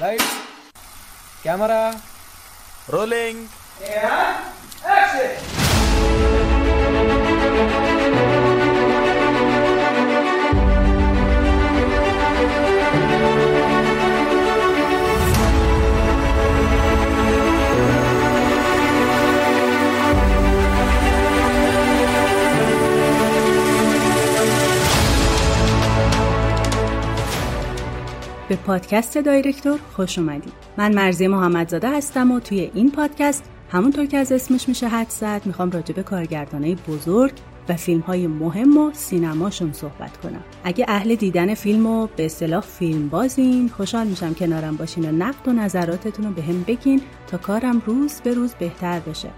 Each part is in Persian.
Light camera rolling action به پادکست دایرکتور خوش اومدید. من مرزی محمدزاده هستم و توی این پادکست همونطور که از اسمش میشه حد زد می‌خوام راجع به کارگردانای بزرگ و فیلم های مهم و سینماشون صحبت کنم. اگه اهل دیدن فیلم و به اصطلاح فیلم بازین خوشحال میشم کنارم باشین و نقد و نظراتتون رو به هم بگین تا کارم روز به روز بهتر بشه.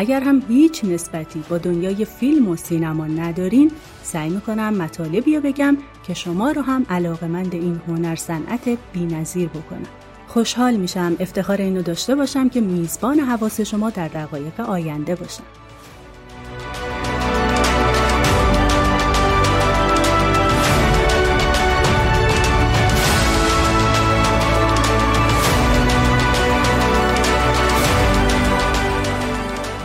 اگر هم هیچ نسبتی با دنیای فیلم و سینما ندارین سعی می‌کنم مطالبی رو بگم که شما رو هم علاقمند این هنر صنعت بینظیر بکنم. خوشحال میشم افتخار اینو داشته باشم که میزبان حواس شما در دقایق آینده باشم.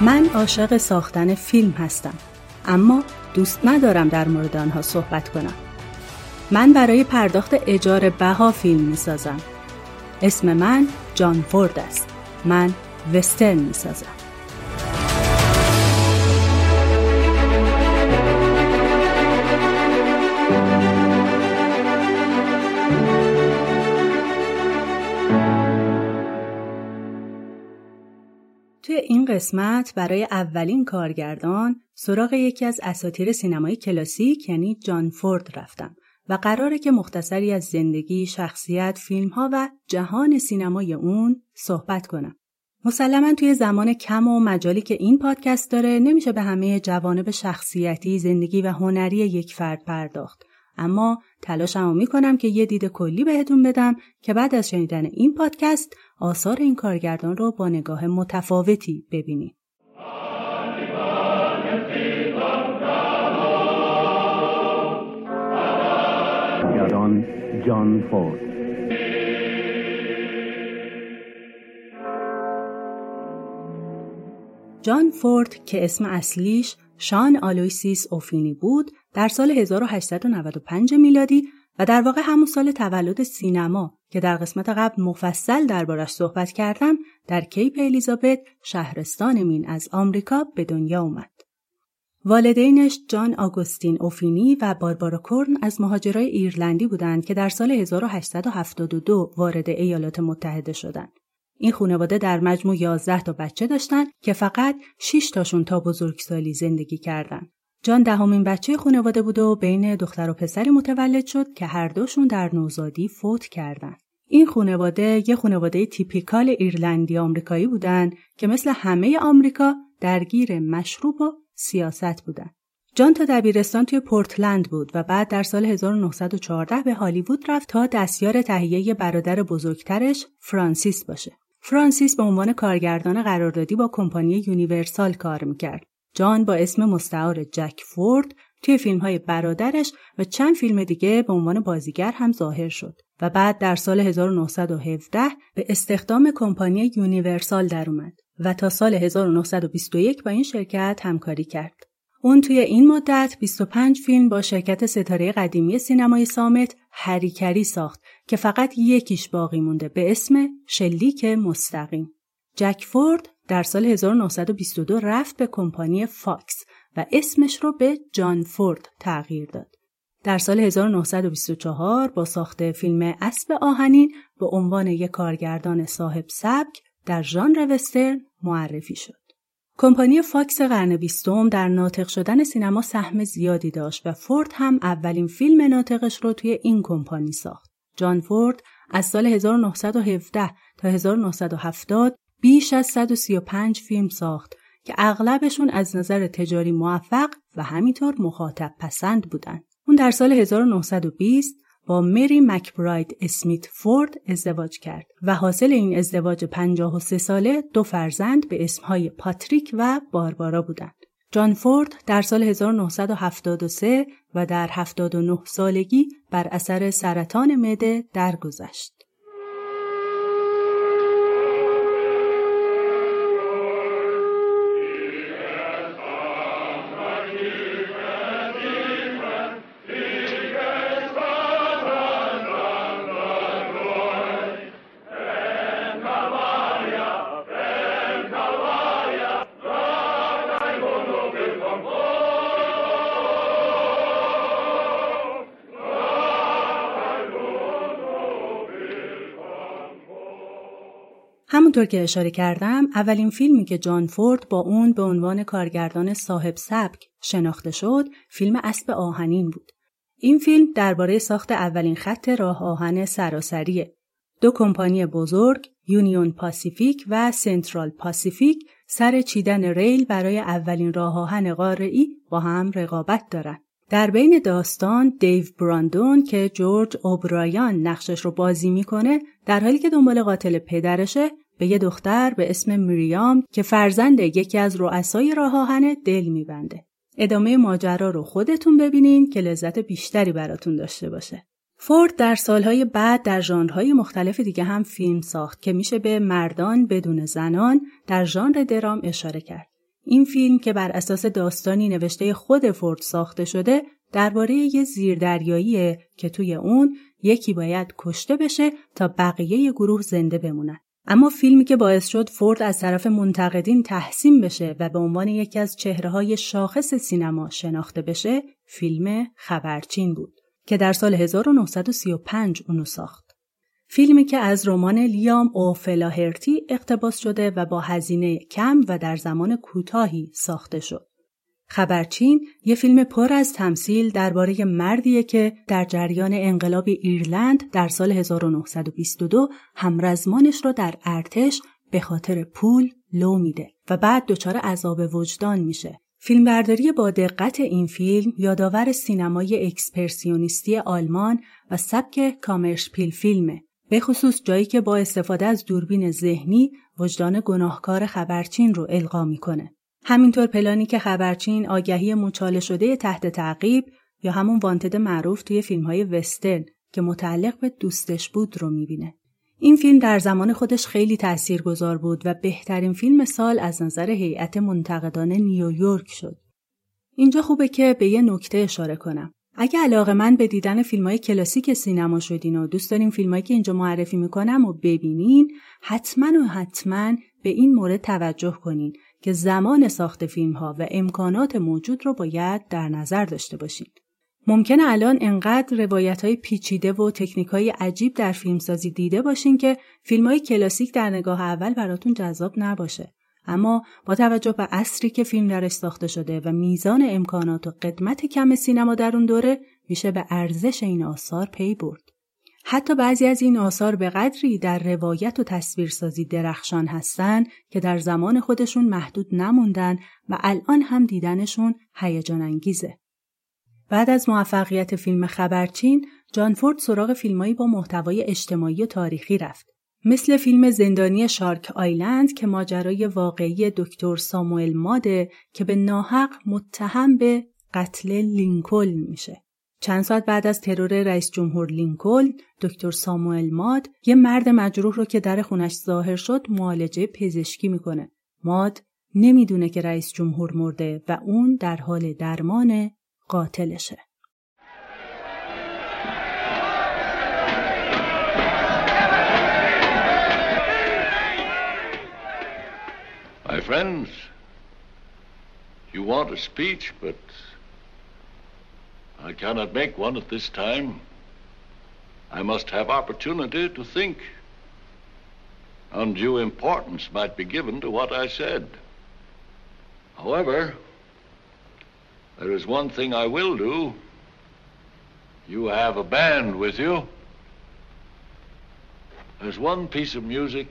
من عاشق ساختن فیلم هستم اما دوست ندارم در مورد آنها صحبت کنم. من برای پرداخت اجاره بها فیلم می سازم اسم من جان فورد است. من وسترن می سازم توی این قسمت برای اولین کارگردان سراغ یکی از اساطیر سینمای کلاسیک یعنی جان فورد رفتم و قراره که مختصری از زندگی، شخصیت، فیلم ها و جهان سینمای اون صحبت کنم. مسلما توی زمان کم و مجالی که این پادکست داره نمیشه به همه جوانب شخصیتی، زندگی و هنری یک فرد پرداخت. اما تلاشمو می‌کنم که یه دید کلی بهتون بدم که بعد از شنیدن این پادکست آثار این کارگردان رو با نگاه متفاوتی ببینید. کارگردان جان فورد جان فورد که اسم اصلیش شان آلویسیس اوفینی بود در سال 1895 میلادی و در واقع همون سال تولد سینما که در قسمت قبل مفصل دربارش صحبت کردم در کیپ الیزابت شهرستان مین از آمریکا به دنیا اومد. والدینش جان آگوستین اوفینی و باربارا کورن از مهاجرای ایرلندی بودند که در سال 1872 وارد ایالات متحده شدند. این خانواده در مجموع 11 تا بچه داشتن که فقط 6 تاشون تا بزرگسالی زندگی کردند. جان دهمین بچه خانواده بود و بین دختر و پسری متولد شد که هر دوشون در نوزادی فوت کردند. این خانواده یه خانواده typical ایرلندی آمریکایی بودن که مثل همه آمریکا درگیر مشروب و سیاست بودن. جان تا دبیرستان توی پورتلند بود و بعد در سال 1914 به هالیوود رفت تا دستیار تهیه برادر بزرگترش فرانسیس باشه. فرانسیس به عنوان کارگردان قراردادی با کمپانی یونیورسال کار می‌کرد. جان با اسم مستعار جک فورد توی فیلم های برادرش و چند فیلم دیگه به عنوان بازیگر هم ظاهر شد و بعد در سال 1917 به استخدام کمپانی یونیورسال در اومد و تا سال 1921 با این شرکت همکاری کرد. اون توی این مدت 25 فیلم با شرکت ستاره قدیمی سینمای صامت هری کری ساخت که فقط یکیش باقی مونده به اسم شلیک مستقیم. جک فورد در سال 1922 رفت به کمپانی فاکس و اسمش رو به جان فورد تغییر داد. در سال 1924 با ساخت فیلم اسب آهنین به عنوان یک کارگردان صاحب سبک در ژانر وسترن معرفی شد. کمپانی فاکس قرن بیستم در ناطق شدن سینما سهم زیادی داشت و فورد هم اولین فیلم ناطقش رو توی این کمپانی ساخت. جان فورد از سال 1917 تا 1970 بیش از 135 فیلم ساخت که اغلبشون از نظر تجاری موفق و همینطور مخاطب پسند بودند. اون در سال 1920 با مری مکبراید اسمیت فورد ازدواج کرد و حاصل این ازدواج 53 ساله دو فرزند به اسمهای پاتریک و باربارا بودند. جان فورد در سال 1973 و در 79 سالگی بر اثر سرطان معده درگذشت. همونطور که اشاره کردم اولین فیلمی که جان فورد با اون به عنوان کارگردان صاحب سبک شناخته شد فیلم اسب آهنین بود. این فیلم درباره ساخت اولین خط راه آهن سراسریه. دو کمپانی بزرگ یونیون پاسیفیک و سنترال پاسیفیک سر چیدن ریل برای اولین راه آهن قاره‌ای با هم رقابت دارند. در بین داستان دیو براندون که جورج اوبرایان نقشش رو بازی می‌کنه در حالی که دنبال قاتل پدرشه به یه دختر به اسم میریام که فرزند یکی از رؤسای راه دل میبنده. ادامه ماجرا رو خودتون ببینین که لذت بیشتری براتون داشته باشه. فورد در سالهای بعد در ژانرهای مختلف دیگه هم فیلم ساخت که میشه به مردان بدون زنان در ژانر درام اشاره کرد. این فیلم که بر اساس داستانی نوشته خود فورد ساخته شده درباره یه زیردریاییه که توی اون یکی باید کشته بشه تا بقیه گروه زنده بمونن. اما فیلمی که باعث شد فورد از طرف منتقدین تحسین بشه و به عنوان یکی از چهره های شاخص سینما شناخته بشه فیلم خبرچین بود که در سال 1935 اونو ساخت. فیلمی که از رمان لیام او فلاهرتی اقتباس شده و با هزینه کم و در زمان کوتاهی ساخته شد. خبرچین یه فیلم پر از تمثیل درباره مردیه که در جریان انقلاب ایرلند در سال 1922 همرزمانش را در ارتش به خاطر پول لو میده و بعد دچار عذاب وجدان میشه. فیلمبرداری با دقت این فیلم یادآور سینمای اکسپرسیونیستی آلمان و سبک کامرشپیل فیلمه به خصوص جایی که با استفاده از دوربین ذهنی وجدان گناهکار خبرچین رو القا می‌کنه. همینطور پلانی که خبرچین آگهی مچاله شده تحت تعقیب یا همون وانتد معروف توی فیلم های وسترن که متعلق به دوستش بود رو می‌بینه. این فیلم در زمان خودش خیلی تاثیرگذار بود و بهترین فیلم سال از نظر هیئت منتقدان نیویورک شد. اینجا خوبه که به یه نکته اشاره کنم. اگه علاقه من به دیدن فیلم های کلاسیک سینما شدین و دوست دارین فیلم که اینجا معرفی می‌کنم و ببینین حتما و حتما به این مورد توجه کنین که زمان ساخت فیلم ها و امکانات موجود رو باید در نظر داشته باشین. ممکنه الان انقدر روایت های پیچیده و تکنیک های عجیب در فیلمسازی دیده باشین که فیلم های کلاسیک در نگاه اول براتون جذاب نباشه. اما با توجه به اصری که فیلم درش ساخته شده و میزان امکانات و قدمت کم سینما در اون دوره میشه به ارزش این آثار پی برد. حتی بعضی از این آثار به قدری در روایت و تصویرسازی درخشان هستن که در زمان خودشون محدود نموندن و الان هم دیدنشون هیجان انگیزه. بعد از موفقیت فیلم خبرچین، جان فورد سراغ فیلمایی با محتوای اجتماعی و تاریخی رفت. مثل فیلم زندانی شارک آیلند که ماجرای واقعی دکتر ساموئل ماده که به ناحق متهم به قتل لینکلن میشه. چند ساعت بعد از ترور رئیس جمهور لینکلن، دکتر ساموئل ماد یه مرد مجروح رو که در خونش ظاهر شد معالجه پزشکی می‌کنه. ماد نمی‌دونه که رئیس جمهور مرده و اون در حال درمان قاتلشه. My friends, you want a speech, but I cannot make one at this time. I must have opportunity to think. Undue importance might be given to what I said. However, there is one thing I will do. You have a band with you. There's one piece of music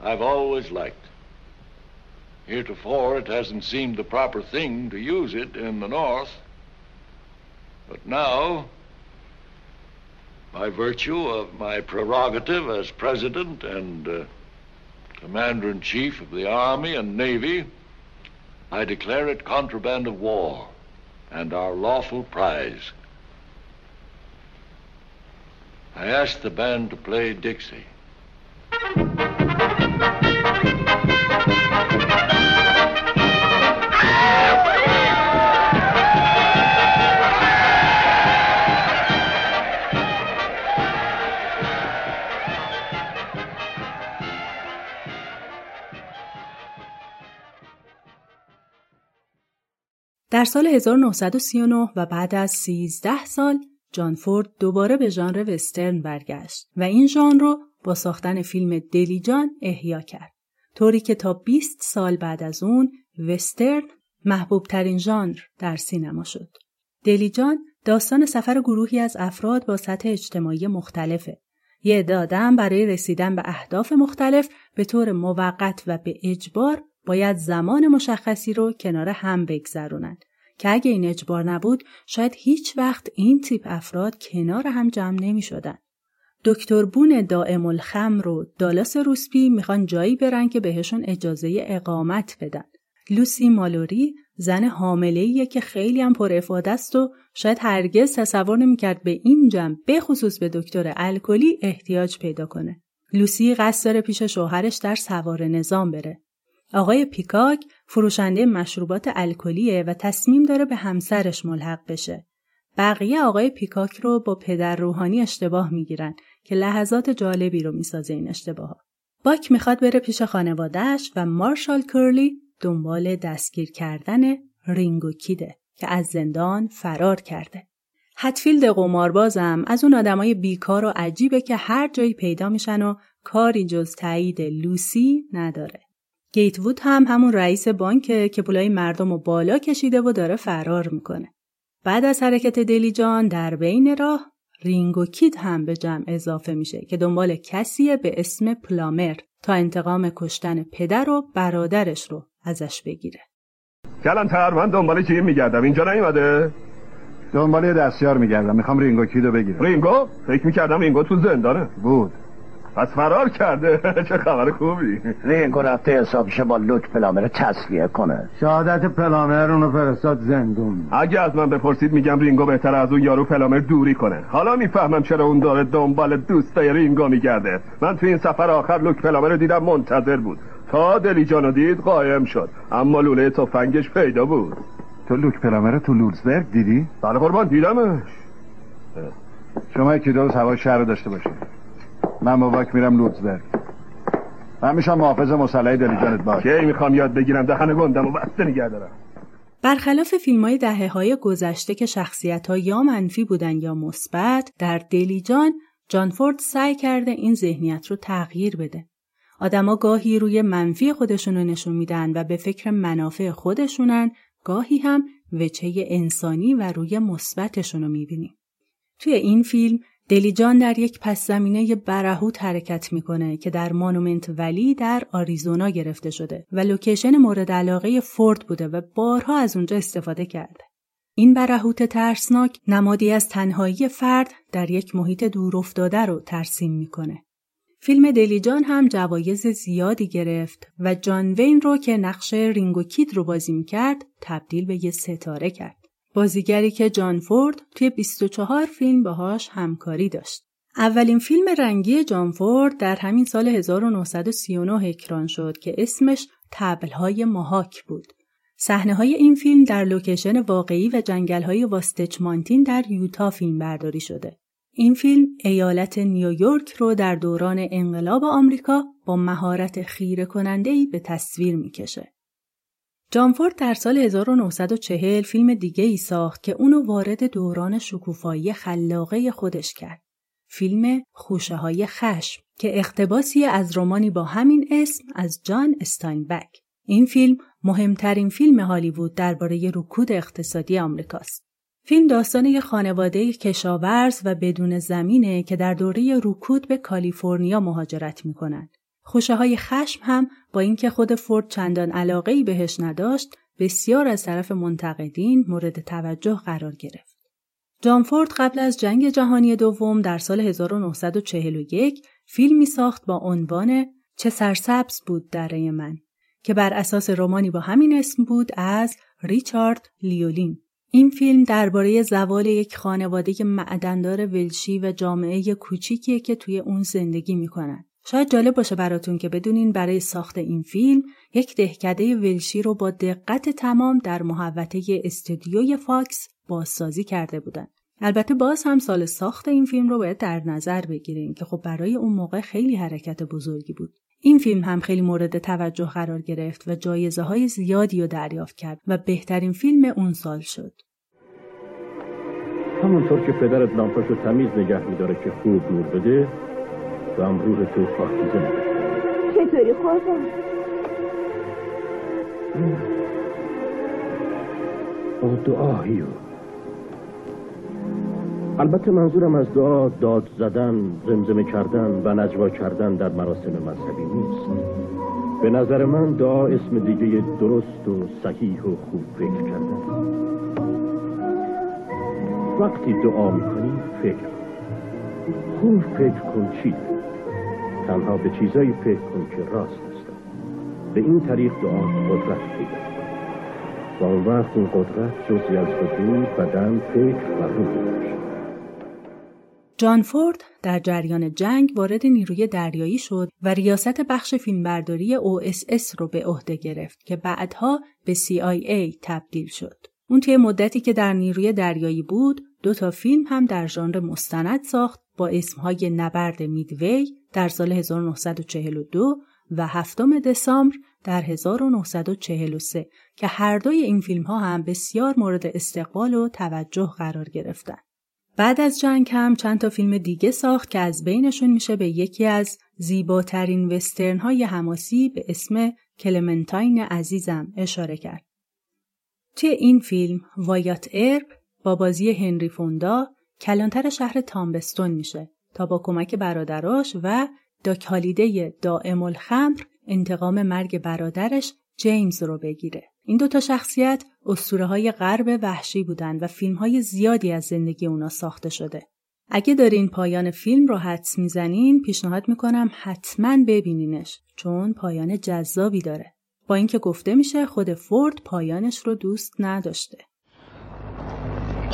I've always liked. Heretofore, it hasn't seemed the proper thing to use it in the North. But now, by virtue of my prerogative as President and uh, Commander in Chief of the Army and Navy, I declare it contraband of war and our lawful prize. I ask the band to play Dixie. در سال 1939 و بعد از 13 سال جان فورد دوباره به ژانر وسترن برگشت و این ژانر رو با ساختن فیلم دلیجان احیا کرد. طوری که تا 20 سال بعد از اون وسترن محبوب ترین ژانر در سینما شد. دلیجان داستان سفر گروهی از افراد با سطح اجتماعی مختلفه. یه دادم برای رسیدن به اهداف مختلف به طور موقت و به اجبار باید زمان مشخصی رو کنار هم بگذرونند که اگه این اجبار نبود شاید هیچ وقت این تیپ افراد کنار هم جمع نمی شدن. دکتر بون دائم الخم رو دالاس روسپی می‌خوان جایی برن که بهشون اجازه اقامت بدن. لوسی مالوری زن حامله که خیلی هم پر است و شاید هرگز تصور نمی‌کرد به این جمع به خصوص به دکتر الکلی احتیاج پیدا کنه. لوسی قصد داره پیش شوهرش در سوار نظام بره. آقای پیکاک فروشنده مشروبات الکلیه و تصمیم داره به همسرش ملحق بشه. بقیه آقای پیکاک رو با پدر روحانی اشتباه می‌گیرن که لحظات جالبی رو می‌سازه این اشتباه باک می‌خواد بره پیش خانوادهش و مارشال کرلی دنبال دستگیر کردن رینگو کیده که از زندان فرار کرده. هتفیلد قماربازم از اون آدمای بیکار و عجیبه که هر جایی پیدا میشن و کاری جز تایید لوسی نداره. گیت وود هم همون رئیس بانکه که پولای مردم رو بالا کشیده و داره فرار می‌کنه. بعد از حرکت دلیجان در بین راه رینگو کید هم به جمع اضافه میشه که دنبال کسیه به اسم پلامر تا انتقام کشتن پدر و برادرش رو ازش بگیره. کلانتر من دنبال کی میگردم؟ اینجا نیومده؟ دنبال دستیار میگردم. می‌خوام رینگو کیدو بگیرم. رینگو؟ فکر می‌کردم رینگو تو زندانه. بود. پس فرار کرده. چه خبر خوبی؟ رینگو رفته حسابشو با لوک پلامر تسویه کنه. شهادت پلامر اونو فرستاد زندون. اگه از من بپرسید میگم رینگو بهتر از اون یارو پلامر دوری کنه. حالا می‌فهمم چرا اون داره دنبال دوستای رینگو میگرده. من تو این سفر آخر لوک پلامر رو دیدم منتظر بود. تا دلیجانو دید قایم شد. اما لوله تفنگش پیدا بود. تو لوک پلامرو تو لوردزبرگ دیدی؟ بله قربان دیدمش. شما یکی دو هوای شهر رو داشته باشید من با واک میرم لوتزبرگ من میشم محافظ مسلحه دلیجانت باش. کی می‌خوام یاد بگیرم دهن گندم و بسته نگه دارم. برخلاف فیلم های دهه های گذشته که شخصیت ها یا منفی بودن یا مثبت در دلیجان جان فورد سعی کرده این ذهنیت رو تغییر بده. آدما گاهی روی منفی خودشونو نشون میدن و به فکر منافع خودشونن گاهی هم وجه انسانی و روی مثبتشون رو می‌بینیم. توی این فیلم دلیجان در یک پس زمینه برهوت حرکت می‌کنه که در مانومنت ولی در آریزونا گرفته شده و لوکیشن مورد علاقه فورد بوده و بارها از اونجا استفاده کرده. این برهوت ترسناک نمادی از تنهایی فرد در یک محیط دور افتاده رو ترسیم می‌کنه. فیلم دلیجان هم جوایز زیادی گرفت و جان وین رو که نقش رینگو کید رو بازی می‌کرد تبدیل به یه ستاره کرد. بازیگری که جان فورد توی 24 فیلم باهاش همکاری داشت. اولین فیلم رنگی جان فورد در همین سال 1939 اکران شد که اسمش تبلهای ماهاک بود. صحنه های این فیلم در لوکیشن واقعی و جنگل های واستچمانتین در یوتا فیلم برداری شده. این فیلم ایالت نیویورک رو در دوران انقلاب آمریکا با مهارت خیره کننده ای به تصویر می‌کشه. جانفورد در سال 1940 فیلم دیگه ای ساخت که اونو وارد دوران شکوفایی خلاقه خودش کرد. فیلم خوشه های خشم که اقتباسی از رومانی با همین اسم از جان استاینبک. این فیلم مهمترین فیلم هالیوود درباره رکود اقتصادی آمریکاست. فیلم داستان یک خانواده کشاورز و بدون زمینه که در دوره رکود به کالیفرنیا مهاجرت می‌کنند. خوشه های خشم هم با اینکه خود فورد چندان علاقه ای بهش نداشت بسیار از طرف منتقدین مورد توجه قرار گرفت. جان فورد قبل از جنگ جهانی دوم در سال 1941 فیلمی ساخت با عنوان چه سرسبز بود دره من که بر اساس رومانی با همین اسم بود از ریچارد لیولین. این فیلم درباره زوال یک خانواده معدندار ولشی و جامعه کوچیکیه که توی اون زندگی می‌کنن. شاید جالب باشه براتون که بدونین برای ساخت این فیلم یک دهکده ولشی رو با دقت تمام در محوطه استودیوی فاکس بازسازی کرده بودن. البته باز هم سال ساخت این فیلم رو باید در نظر بگیریم که خب برای اون موقع خیلی حرکت بزرگی بود. این فیلم هم خیلی مورد توجه قرار گرفت و جایزه های زیادی رو دریافت کرد و بهترین فیلم اون سال شد. همونطور که پدرت لامپاشو تمیز نگه میداره که خوب نور بده و هم روح تو پاکیزه چطوری قربان با دعایی البته منظورم از دعا داد زدن زمزمه کردن و نجوا کردن در مراسم مذهبی نیست. به نظر من دعا اسم دیگه درست و صحیح و خوب فکر کردن. وقتی دعا می‌کنی فکر کن. خوب فکر کن چی؟ تنها به چیزایی فکر کن که راست هستن به این طریق دعا قدرت پیدا و اون وقت این قدرت جزی از وجود بدن فکر و روح جان فورد در جریان جنگ وارد نیروی دریایی شد و ریاست بخش فیلمبرداری OSS رو به عهده گرفت که بعدها به CIA تبدیل شد. اون توی مدتی که در نیروی دریایی بود دو تا فیلم هم در ژانر مستند ساخت با اسمهای نبرد میدوی در سال 1942 و هفتم دسامبر در 1943 که هر دوی این فیلم ها هم بسیار مورد استقبال و توجه قرار گرفتن. بعد از جنگ هم چند تا فیلم دیگه ساخت که از بینشون میشه به یکی از زیباترین وسترن های حماسی به اسم کلمنتاین عزیزم اشاره کرد. توی این فیلم وایات ارب با بازی هنری فوندا کلانتر شهر تامبستون میشه تا با کمک برادراش و داک هالیده دائم الخمر انتقام مرگ برادرش جیمز رو بگیره. این دوتا شخصیت اسطوره های غرب وحشی بودن و فیلم های زیادی از زندگی اونا ساخته شده. اگه دارین پایان فیلم رو حدس می‌زنین پیشنهاد می‌کنم حتما ببینینش چون پایان جذابی داره. با اینکه گفته میشه خود فورد پایانش رو دوست نداشته.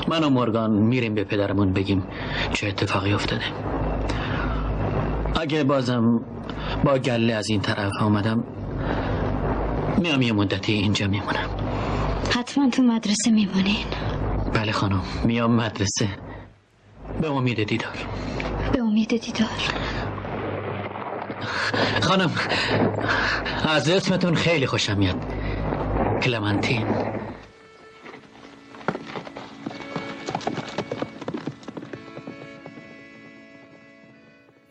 من و مورگان میریم به پدرمون بگیم چه اتفاقی افتاده. اگه بازم با گله از این طرف آمدم میام یه مدتی اینجا میمونم. حتما تو مدرسه میمونین. بله خانم میام مدرسه. به امید دیدار. به امید دیدار. خانم از اسمتون خیلی خوشم میاد. کلمنتین.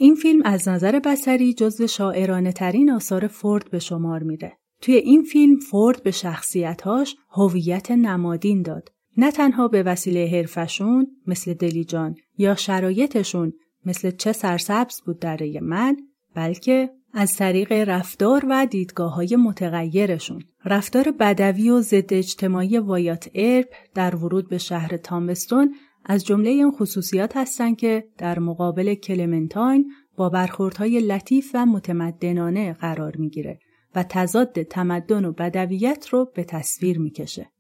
این فیلم از نظر بسری جزو شاعرانه ترین آثار فورد به شمار میره. توی این فیلم فورد به شخصیتهاش هویت نمادین داد. نه تنها به وسیله حرفشون مثل دلیجان یا شرایطشون مثل چه سرسبز بود دره من بلکه از طریق رفتار و دیدگاه های متغیرشون رفتار بدوی و ضد اجتماعی وایات ارپ در ورود به شهر تامستون از جمله این خصوصیات هستند که در مقابل کلمنتاین با برخوردهای لطیف و متمدنانه قرار می‌گیره و تضاد تمدن و بدویت رو به تصویر می‌کشه.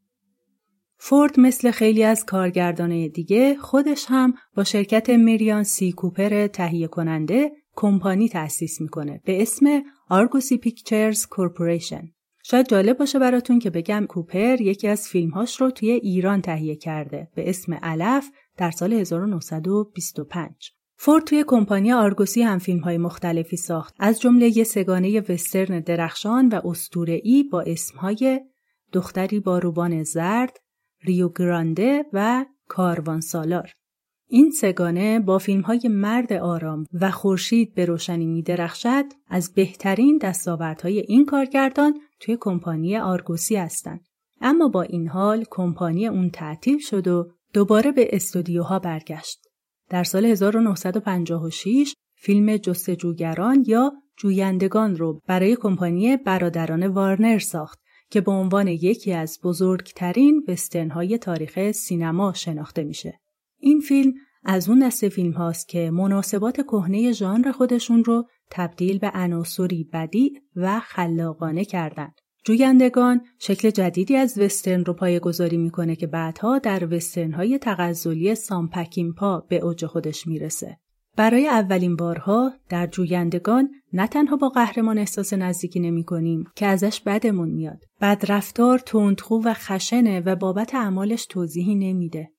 فورد مثل خیلی از کارگردانه دیگه خودش هم با شرکت میریان سی کوپر تهیه کننده کمپانی تأسیس می‌کنه به اسم Argosy Pictures Corporation. شاید جالب باشه براتون که بگم کوپر یکی از فیلمهاش رو توی ایران تهیه کرده به اسم علف در سال 1925. فورد توی کمپانی Argosy هم فیلم های مختلفی ساخت از جمله یه سگانه وسترن درخشان و ای با اسمهای دختری با روبان زرد، ریو گرانده و کاروان سالار. این سگانه با فیلم های مرد آرام و خورشید به روشنی می درخشد از بهترین دستاوردهای این کارگردان توی کمپانی آرگوسی هستند. اما با این حال کمپانی اون تعطیل شد و دوباره به استودیوها برگشت. در سال 1956 فیلم جستجوگران یا جویندگان رو برای کمپانی برادران وارنر ساخت که به عنوان یکی از بزرگترین وسترنهای تاریخ سینما شناخته میشه. این فیلم از اون دسته فیلم هاست که مناسبات کهنه ژانر خودشون رو تبدیل به عناصری بدی و خلاقانه کردند. جویندگان شکل جدیدی از وسترن رو پایه گذاری می‌کنه که بعدها در وسترن های تغزلی سامپکینپا به اوج خودش می‌رسه. برای اولین بارها در جویندگان نه تنها با قهرمان احساس نزدیکی نمی کنیم که ازش بدمون میاد. بدرفتار، تندخو و خشنه و بابت اعمالش توضیحی نمیده.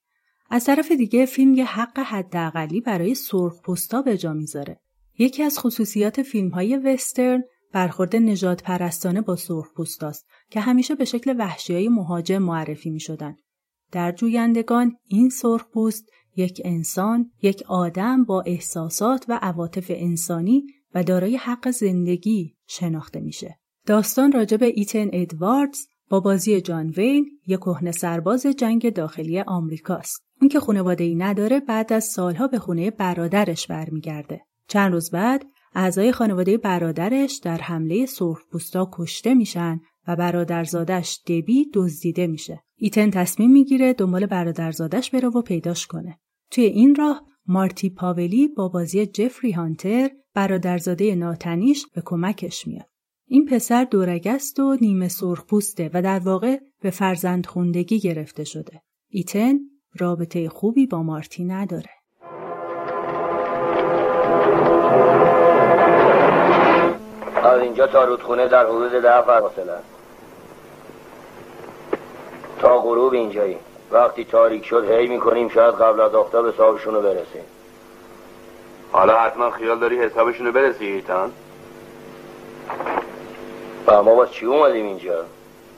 از طرف دیگه فیلم یه حق حداقلی برای سرخ پستا به جا می‌ذاره. یکی از خصوصیات فیلم های وسترن برخورد نجات پرستانه با سرخ پوستاست که همیشه به شکل وحشی های مهاجم معرفی می شدن. در جویندگان این سرخ پوست یک انسان، یک آدم با احساسات و عواطف انسانی و دارای حق زندگی شناخته میشه. داستان راجع به ایتن ادواردز با بازی جان وین یک کهنه سرباز جنگ داخلی آمریکاست. اون که خانواده ای نداره بعد از سالها به خونه برادرش برمیگرده. چند روز بعد اعضای خانواده برادرش در حمله سرخپوستا کشته میشن و برادرزادش دبی دزدیده میشه. ایتن تصمیم می‌گیره دنبال برادرزادش بره و پیداش کنه. توی این راه مارتی پاولی با بازی جفری هانتر برادرزاده ناتنیش به کمکش میاد. این پسر دورگست و نیمه سرخپوسته و در واقع به فرزند خوندگی گرفته شده. ایتن رابطه خوبی با مارتی نداره. از اینجا تا رودخونه در حدود ده فاصله تا غروب اینجایی. وقتی تاریک شد هی می‌کنیم شاید قبل از آفتاب حسابشون رو برسیم. حالا حتما خیال داری حسابشون رو برسی ایتان؟ و ما با چی اومدیم اینجا؟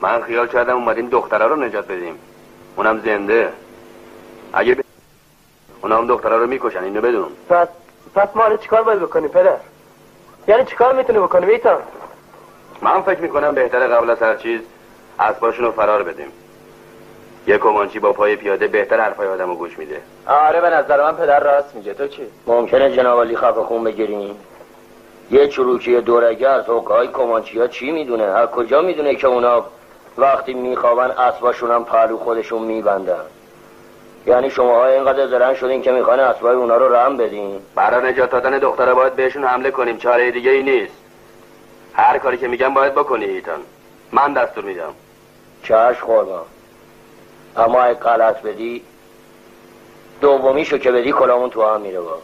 من خیال کردم اومدیم دختره رو نجات بدیم. اونم زنده. اگه ب... اونا هم دختره رو می‌کشن اینو بدون. پس پس ما چیکار باید بکنیم پدر؟ یعنی چیکار می‌تونی بکنیم ایتان من فکر می‌کنم بهتره قبل از هر چیز اسباشون رو فرار بدیم. یه کمانچی با پای پیاده بهتر حرفای آدم رو گوش میده. آره به نظر من پدر راست میگه. تو چی؟ ممکنه جناب علی خفه خون بگیریم؟ یه چروکی دورگه از های کمانچی ها چی می‌دونه؟ هر کجا می‌دونه که اونا وقتی میخوابن اسباشون هم پهلو خودشون میبندن. یعنی شما اینقدر زرن شدین که می‌خوان اسبای اونا رو رم بدین. برای نجات دادن دختره باید بهشون حمله کنیم چاره دیگه ای نیست. هر کاری که میگم باید بکنی ایتان. من دستور میدم. چشم خورما اما اگه غلط بدی دومیشو که بدی کلامون تو هم میره با.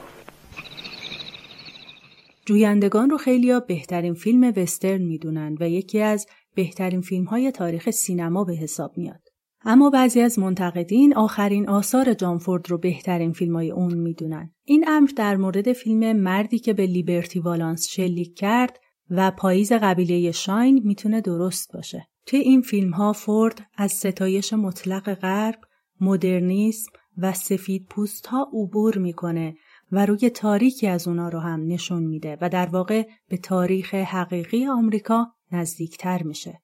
جویندگان رو خیلیا بهترین فیلم وسترن می‌دونن و یکی از بهترین فیلم های تاریخ سینما به حساب میاد. اما بعضی از منتقدین آخرین آثار جانفورد رو بهترین فیلم های اون می‌دونن. این امر در مورد فیلم مردی که به لیبرتی والانس شلیک کرد و پاییز قبیله شاین می‌تونه درست باشه. توی این فیلم ها فورد از ستایش مطلق غرب، مدرنیسم و سفید پوست ها عبور می‌کنه و روی تاریکی از اونا رو هم نشون میده و در واقع به تاریخ حقیقی آمریکا نزدیکتر میشه.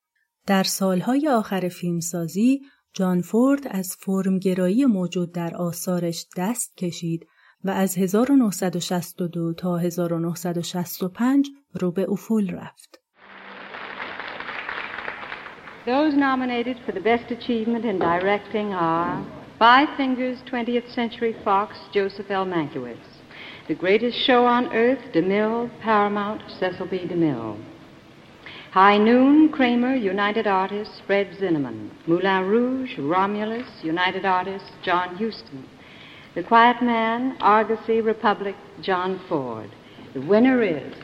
در سالهای آخر فیلمسازی جان فورد از فرمگرایی موجود در آثارش دست کشید و از 1962 تا 1965 رو به افول رفت. Those nominated for the best achievement in directing are Five Fingers 20th Century Fox, Joseph L. Mankiewicz. The Greatest Show on Earth, DeMille, Paramount, Cecil B. DeMille. High Noon, Kramer, United Artists, Fred Zinnemann. Moulin Rouge, Romulus, United Artists, John Huston. The Quiet Man, Argosy, Republic, John Ford. The winner is.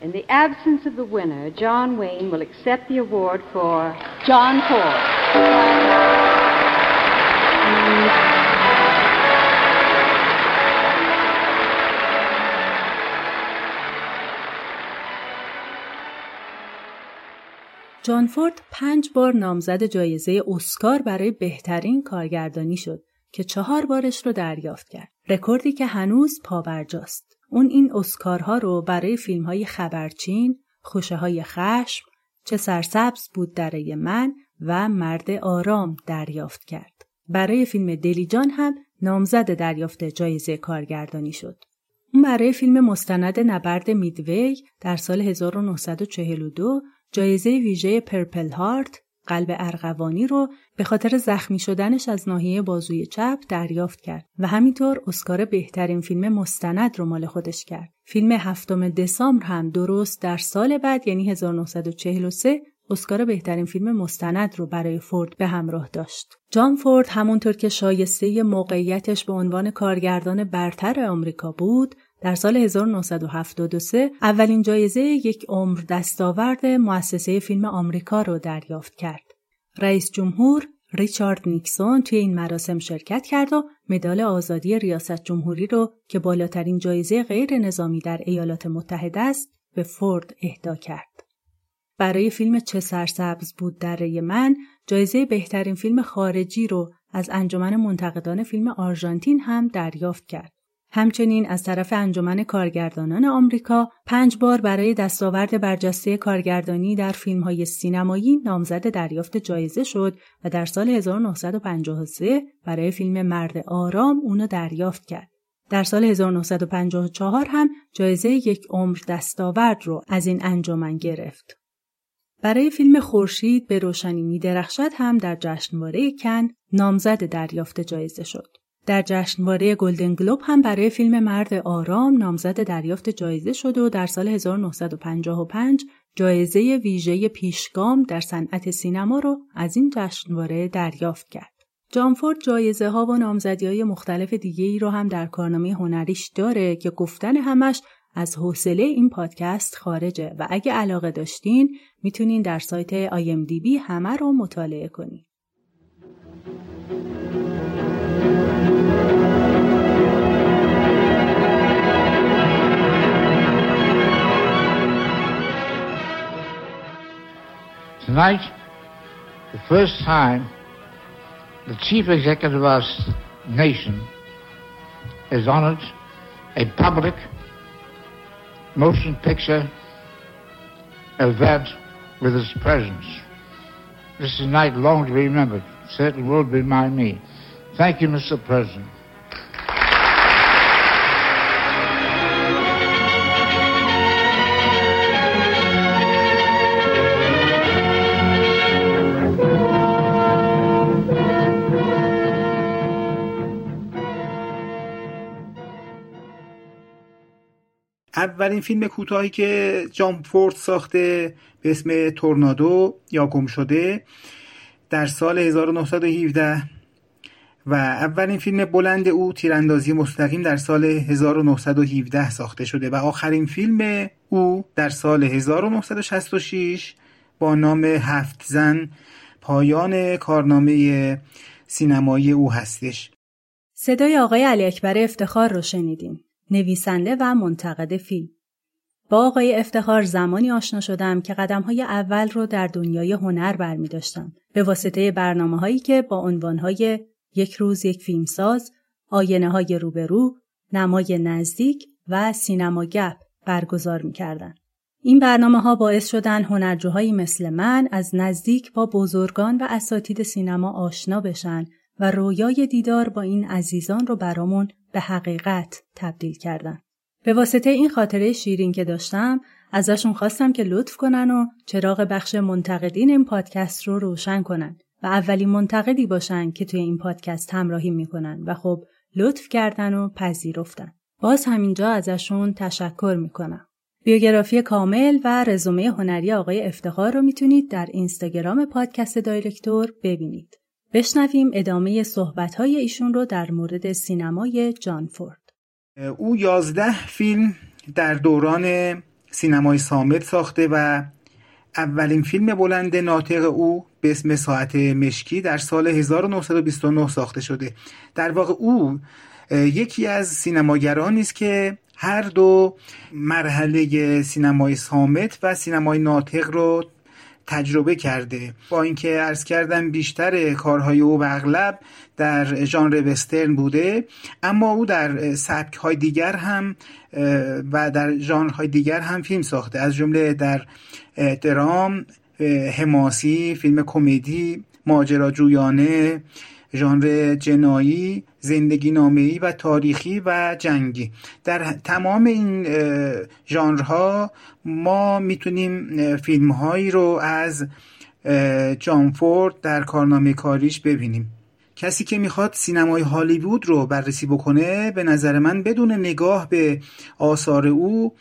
In the absence of the winner, John Wayne will accept the award for John Ford. جان فورد پنج بار نامزد جایزه اسکار برای بهترین کارگردانی شد که چهار بارش رو دریافت کرد. رکوردی که هنوز پاورجاست. اون این اسکارها رو برای فیلم های خبرچین، خوشه های خشم، چه سرسبز بود دره من و مرد آرام دریافت کرد. برای فیلم دلیجان هم نامزد دریافت جایزه کارگردانی شد. اون برای فیلم مستند نبرد میدوی در سال 1942 جایزه ویژه پرپل هارت قلب ارغوانی رو به خاطر زخمی شدنش از ناحیه بازوی چپ دریافت کرد و همینطور اسکار بهترین فیلم مستند رو مال خودش کرد. فیلم هفتم دسامبر هم درست در سال بعد یعنی 1943 اسکار بهترین فیلم مستند رو برای فورد به همراه داشت. جان فورد همونطور که شایسته موقعیتش به عنوان کارگردان برتر آمریکا بود، در سال 1973 اولین جایزه یک عمر دستاورد مؤسسه فیلم آمریکا رو دریافت کرد. رئیس جمهور ریچارد نیکسون توی این مراسم شرکت کرد و مدال آزادی ریاست جمهوری رو که بالاترین جایزه غیر نظامی در ایالات متحده است به فورد اهدا کرد. برای فیلم چه سرسبز بود دره من جایزه بهترین فیلم خارجی رو از انجمن منتقدان فیلم آرژانتین هم دریافت کرد. همچنین از طرف انجمن کارگردانان آمریکا پنج بار برای دستاورد برجسته کارگردانی در فیلم های سینمایی نامزد دریافت جایزه شد و در سال 1953 برای فیلم مرد آرام اونو دریافت کرد. در سال 1954 هم جایزه یک عمر دستاورد رو از این انجمن گرفت. برای فیلم خورشید به روشنی می درخشد هم در جشنواره کن نامزد دریافت جایزه شد. در جشنواره گلدن گلوب هم برای فیلم مرد آرام نامزد دریافت جایزه شد و در سال 1955 جایزه ویژه پیشگام در صنعت سینما رو از این جشنواره دریافت کرد. جانفورد جایزه ها و نامزدی های مختلف دیگه ای رو هم در کارنامه هنریش داره که گفتن همش از حوصله این پادکست خارجه و اگه علاقه داشتین می‌تونین در سایت IMDb همه رو مطالعه کنین. Tonight, the first time the chief executive of our nation has honored a public motion picture event with his presence. This is a night long to be remembered. Certainly will be by me. Thank you, Mr. President. اولین فیلم کوتاهی که جان فورد ساخته به اسم تورنادو یا گم شده در سال 1917 و اولین فیلم بلند او تیراندازی مستقیم در سال 1917 ساخته شده و آخرین فیلم او در سال 1966 با نام هفت زن پایان کارنامه سینمایی او هستش. صدای آقای علی اکبر افتخار رو شنیدیم. نویسنده و منتقد فیلم با آقای افتخار زمانی آشنا شدم که قدم های اول رو در دنیای هنر برمی داشتم. به واسطه برنامه هایی که با عنوان های یک روز یک فیلمساز، آینه های روبرو، نمای نزدیک و سینما گپ برگزار می کردن. این برنامه ها باعث شدن هنرجوهایی مثل من از نزدیک با بزرگان و اساتید سینما آشنا بشن و رویای دیدار با این عزیزان رو برامون به حقیقت تبدیل کردن. به واسطه این خاطره شیرین که داشتم ازشون خواستم که لطف کنن و چراغ بخش منتقدین این پادکست رو روشن کنن و اولین منتقدی باشن که توی این پادکست همراهی می‌کنن و خب لطف کردن و پذیرفتن. باز همینجا ازشون تشکر می‌کنم. بیوگرافی کامل و رزومه هنری آقای افتخار رو می‌تونید در اینستاگرام پادکست دایرکتور ببینید. بشنویم ادامه صحبت‌های ایشون رو در مورد سینمای جان فورد. او یازده فیلم در دوران سینمای سامت ساخته و اولین فیلم بلند ناطق او به اسم ساعت مشکی در سال 1929 ساخته شده در واقع او یکی از سینماگرانی است که هر دو مرحله سینمای سامت و سینمای ناطق رو تجربه کرده. با اینکه عرض کردم بیشتر کارهای او به اغلب در ژانر وسترن بوده اما او در سبک های دیگر هم و در ژانرهای دیگر هم فیلم ساخته. از جمله در درام حماسی فیلم کمدی ماجراجویانه ژانر جنایی زندگی نامه‌ای و تاریخی و جنگی. در تمام این ژانرها ما می‌تونیم فیلم هایی رو از جان فورد در کارنامه کاریش ببینیم. کسی که می‌خواد سینمای هالیوود رو بررسی بکنه به نظر من بدون نگاه به آثار او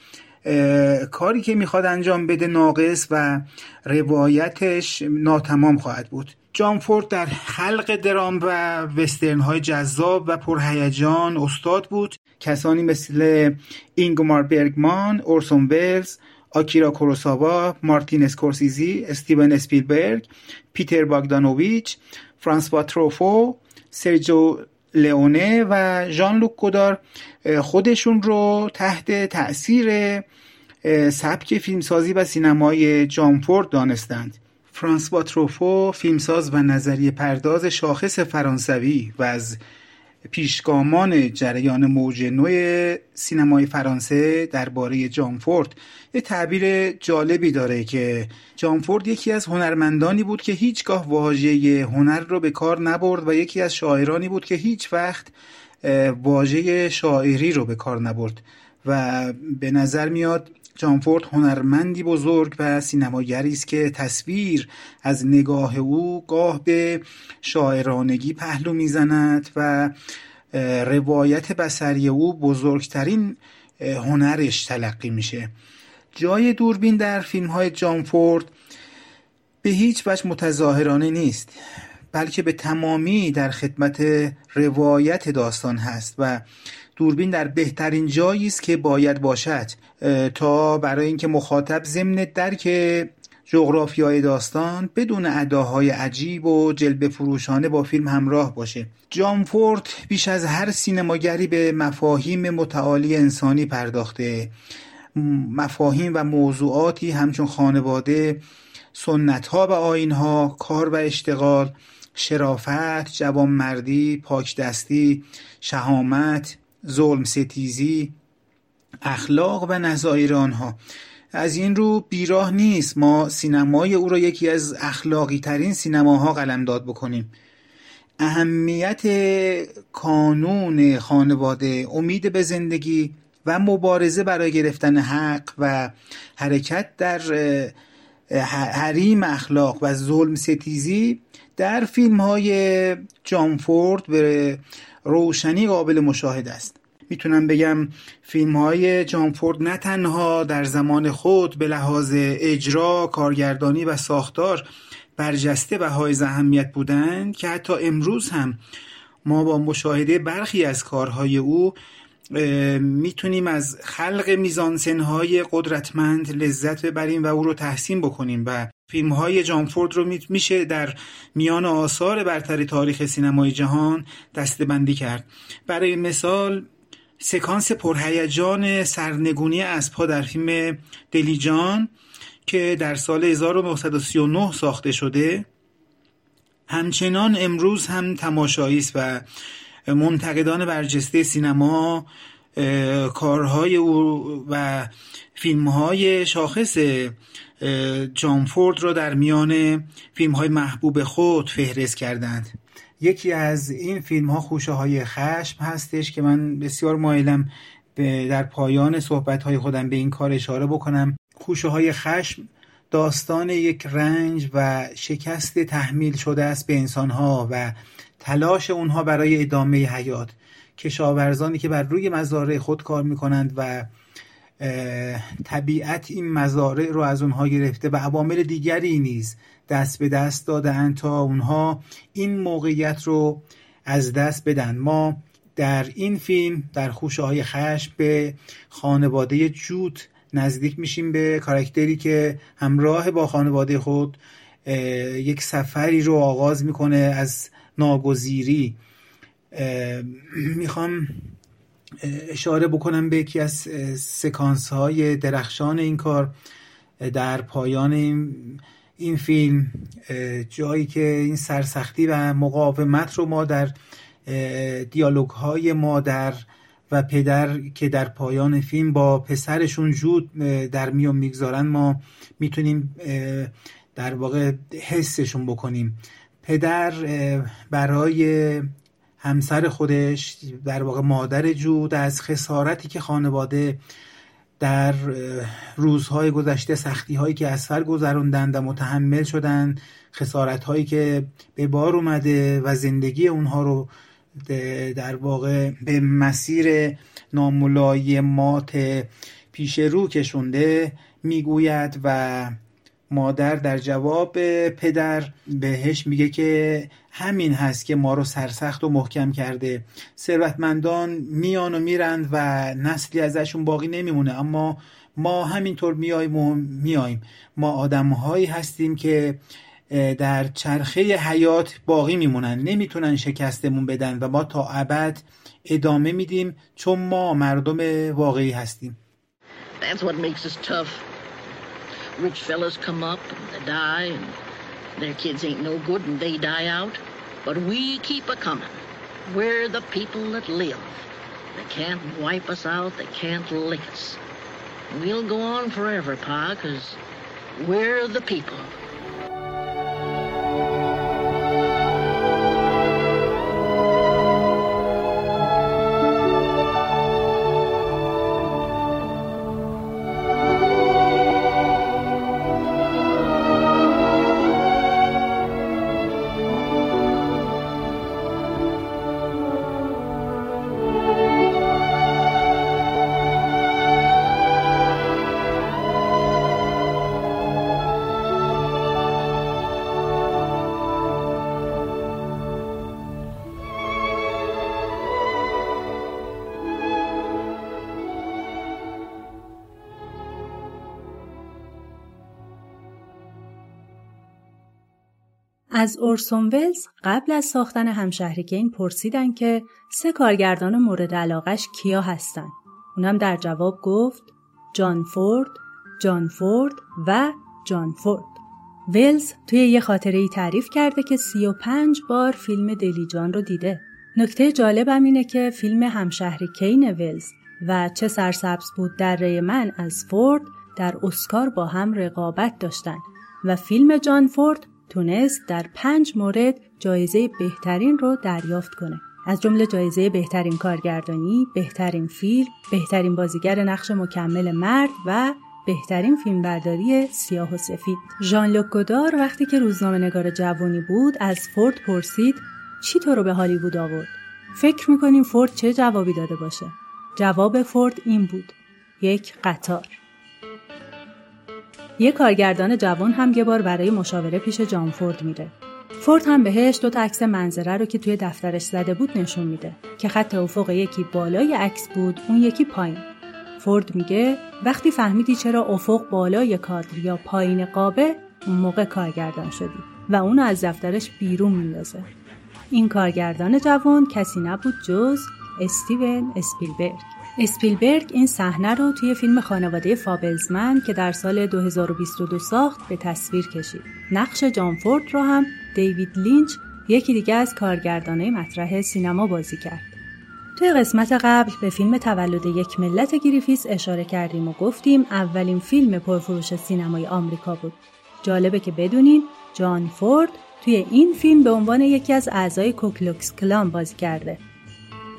کاری که می‌خواد انجام بده ناقص و روایتش ناتمام خواهد بود. جان فورد در خلق درام و وسترن های جذاب و پرهیجان استاد بود. کسانی مثل اینگمار برگمان، اورسون ولز، آکیرا کوروساوا، مارتین اسکورسیزی، استیون اسپیلبرگ، پیتر باگدانوویچ، فرانسوا تروفو، سرجو لئونه و ژان لوک گودار خودشون رو تحت تأثیر سبک فیلمسازی و سینمای جان فورد دانستند. فرانسوا تروفو فیلمساز و نظریه پرداز شاخص فرانسوی و از پیشگامان جریان موج نو سینمای فرانسه درباره جانفورد یه تعبیر جالبی داره که جانفورد یکی از هنرمندانی بود که هیچگاه واژه هنر رو به کار نبرد و یکی از شاعرانی بود که هیچ وقت واژه شاعری رو به کار نبرد. و به نظر میاد جانفورد هنرمندی بزرگ و سینماگری است که تصویر از نگاه او گاه به شاعرانگی پهلو می‌زند و روایت بسری او بزرگترین هنرش تلقی میشه. جای دوربین در فیلم های جانفورد به هیچ وجه متظاهرانه نیست بلکه به تمامی در خدمت روایت داستان هست و دوربین در بهترین جایی است که باید باشد تا برای اینکه مخاطب ضمن درک جغرافیای داستان بدون اداهای عجیب و جلب فروشانه با فیلم همراه باشه. جان فورد بیش از هر سینماگری به مفاهیم متعالی انسانی پرداخته. مفاهیم و موضوعاتی همچون خانواده سنت ها و آین ها کار و اشتغال شرافت جوانمردی پاکدستی شهامت ظلم ستیزی اخلاق و نظایر آنها. از این رو بیراه نیست ما سینمای او را یکی از اخلاقی ترین سینماها قلمداد بکنیم. اهمیت کانون خانواده امید به زندگی و مبارزه برای گرفتن حق و حرکت در حریم اخلاق و ظلم ستیزی در فیلم های جانفورد به روشنی قابل مشاهده است. می‌تونم بگم فیلم های جانفورد نه تنها در زمان خود به لحاظ اجرا، کارگردانی و ساختار برجسته و های اهمیت بودند که حتی امروز هم ما با مشاهده برخی از کارهای او می‌تونیم از خلق میزانسنهای قدرتمند لذت ببریم و او رو تحسین بکنیم و فیلم های جانفورد رو میشه در میان آثار برتر تاریخ سینمای جهان دستبندی کرد. برای مثال سکانس پرهیجان سرنگونی اسبها در فیلم دلیجان که در سال 1939 ساخته شده. همچنان امروز هم تماشایی است و منتقدان برجسته سینما کارهای او و فیلمهای شاخص جانفورد را در میان فیلمهای محبوب خود فهرست کردند. یکی از این فیلم ها خوشه های خشم هستش که من بسیار مایلم در پایان صحبت های خودم به این کار اشاره بکنم. خوشه های خشم داستان یک رنج و شکست تحمیل شده است به انسان ها و تلاش اونها برای ادامه حیات. کشاورزانی که بر روی مزارع خود کار می‌کنند و طبیعت این مزارع رو از اونها گرفته و عوامل دیگری نیز دست به دست دادن تا اونها این موقعیت رو از دست بدن. ما در این فیلم در خوشه های خشم به خانواده جود نزدیک میشیم به کارکتری که همراه با خانواده خود یک سفری رو آغاز می‌کنه از ناگزیری. می‌خوام اشاره بکنم به یکی از سکانس های درخشان این کار. در پایان این فیلم جایی که این سرسختی و مقاومت رو ما در دیالوگ های مادر و پدر که در پایان فیلم با پسرشون جود در میون می‌گذارن ما می‌تونیم در واقع حسشون بکنیم. پدر برای همسر خودش در واقع مادر جود از خسارتی که خانواده در روزهای گذشته سختی هایی که از سر گذروندند و متحمل شدند خسارت هایی که به بار اومده و زندگی اونها رو در واقع به مسیر ناملایمات پیش رو کشونده می‌گوید و مادر در جواب پدر بهش میگه که همین هست که ما رو سرسخت و محکم کرده. ثروتمندان میان و میرند و نسلی ازشون باقی نمیمونه. اما ما همینطور میایم و میایم ما آدمهایی هستیم که در چرخه حیات باقی میمونن. نمی‌تونن شکستمون بدن و ما تا ابد ادامه میدیم چون ما مردم واقعی هستیم. Rich fellas come up and die and Their kids ain't no good and they die out, but we keep a comin'. We're the people that live. They can't wipe us out, they can't lick us. We'll go on forever, Pa, 'cause we're the people. از اورسون ولز قبل از ساختن همشهری کین پرسیدن که سه کارگردان مورد علاقش کیا هستن. اونم در جواب گفت جان فورد، جان فورد و جان فورد. ولز توی یه خاطره ای تعریف کرده که 35 بار فیلم دلیجان رو دیده. نکته جالبم اینه که فیلم همشهری کین ولز و چه سرسبز بود در من از فورد در اسکار با هم رقابت داشتن و فیلم جان فورد تونست در پنج مورد جایزه بهترین رو دریافت کنه. از جمله جایزه بهترین کارگردانی، بهترین فیلم، بهترین بازیگر نقش مکمل مرد و بهترین فیلمبرداری سیاه و سفید. ژان لوک گودار وقتی که روزنامه نگار جوانی بود از فورد پرسید چی تو رو به هالیوود آورد؟ فکر می‌کنیم فورد چه جوابی داده باشه؟ جواب فورد این بود. یک قطار. یه کارگردان جوان هم یه بار برای مشاوره پیش جان فورد میره. فورد هم بهش دو تا عکس منظره رو که توی دفترش زده بود نشون میده که خط افق یکی بالای عکس بود اون یکی پایین. فورد میگه وقتی فهمیدی چرا افق بالای کادر یا پایین قابه اون موقع کارگردان شدی و اونو از دفترش بیرون میندازه. این کارگردان جوان کسی نبود جز استیون اسپیلبرگ. اسپیلبرگ این صحنه رو توی فیلم خانواده فابلزمن که در سال 2022 ساخت به تصویر کشید. نقش جان فورد رو هم دیوید لینچ یکی دیگه از کارگردانه مطرح سینما بازی کرد. توی قسمت قبل به فیلم تولد یک ملت گریفیس اشاره کردیم و گفتیم اولین فیلم پرفروش سینمای آمریکا بود. جالبه که بدونین جان فورد توی این فیلم به عنوان یکی از اعضای کوکلوکس کلان بازی کرده.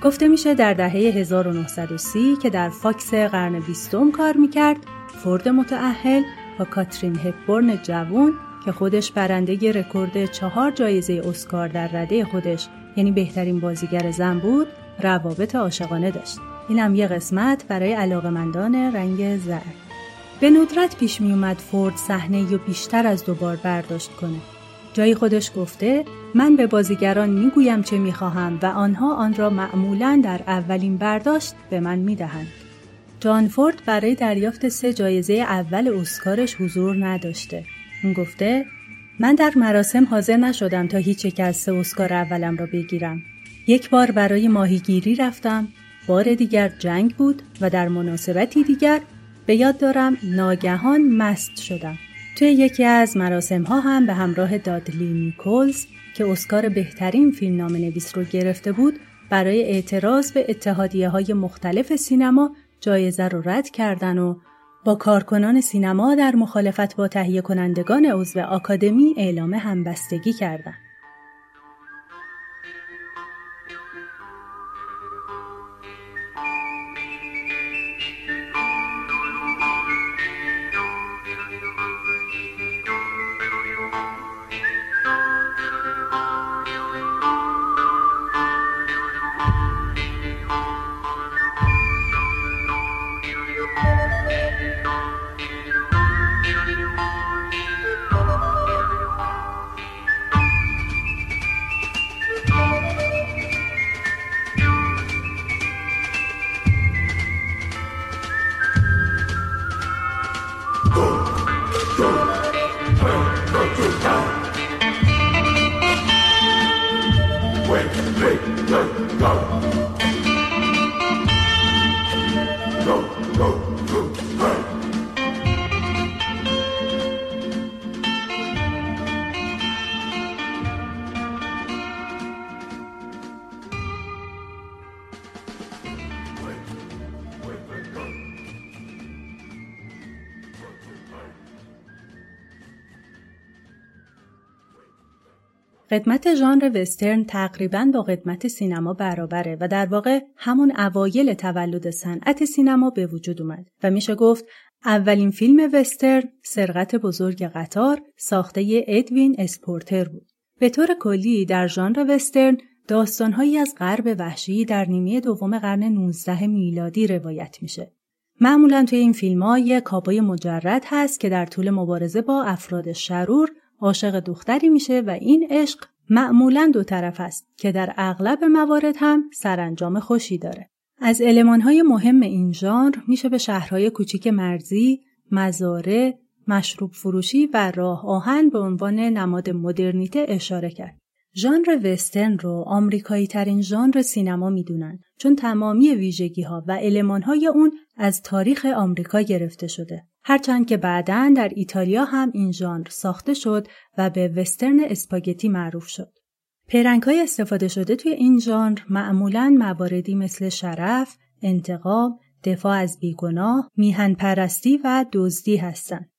گفته میشه در دهه 1930 که در فاکس قرن بیستم کار می‌کرد فورد متأهل با کاترین هپبورن جوون که خودش برنده رکورد چهار جایزه اسکار در رده خودش یعنی بهترین بازیگر زن بود روابط عاشقانه داشت. اینم یه قسمت برای علاقمندان رنگ زرد. به ندرت پیش می اومد فورد صحنه یا بیشتر از دوبار برداشت کنه. جایی خودش گفته من به بازیگران می‌گویم چه می‌خواهم و آنها آن را معمولا در اولین برداشت به من می‌دهند. جان فورد برای دریافت سه جایزه اول اسکارش حضور نداشته. اون گفته من در مراسم حاضر نشدم تا هیچ یک از سه اسکار اولم را بگیرم. یک بار برای ماهیگیری رفتم، بار دیگر جنگ بود و در مناسبتی دیگر به یاد دارم ناگهان مست شدم. توی یکی از مراسم ها هم به همراه دادلی نیکولز که اسکار بهترین فیلم نام نویس رو گرفته بود برای اعتراض به اتحادیه های مختلف سینما جایزه رو رد کردن و با کارکنان سینما در مخالفت با تهیه کنندگان عضو آکادمی اعلام همبستگی کردند. قدمت ژانر وسترن تقریبا با قدمت سینما برابره و در واقع همون اوایل تولد صنعت سینما به وجود اومد و میشه گفت اولین فیلم وسترن سرقت بزرگ قطار ساخته ادوین اسپورتر بود. به طور کلی در ژانر وسترن داستانهایی از غرب وحشی در نیمه دوم قرن 19 میلادی روایت میشه. معمولا توی این فیلم ها یک کابوی مجرد هست که در طول مبارزه با افراد شرور عاشق دختری میشه و این عشق معمولا دو طرف است که در اغلب موارد هم سرانجام خوشی داره. از های مهم این ژانر میشه به شهرهای کوچیک مرزی، مزاره، مشروب فروشی و راه آهن به عنوان نماد مدرنیته اشاره کرد. ژانر وسترن رو آمریکایی ترین ژانر سینما می‌دونن چون تمامی ویژگی ها و علمان های اون از تاریخ آمریکا گرفته شده. هرچند که بعدا در ایتالیا هم این ژانر ساخته شد و به وسترن اسپاگتی معروف شد. پیرنگ های استفاده شده توی این ژانر معمولا مواردی مثل شرف، انتقام، دفاع از بیگناه، میهن پرستی و دزدی هستند.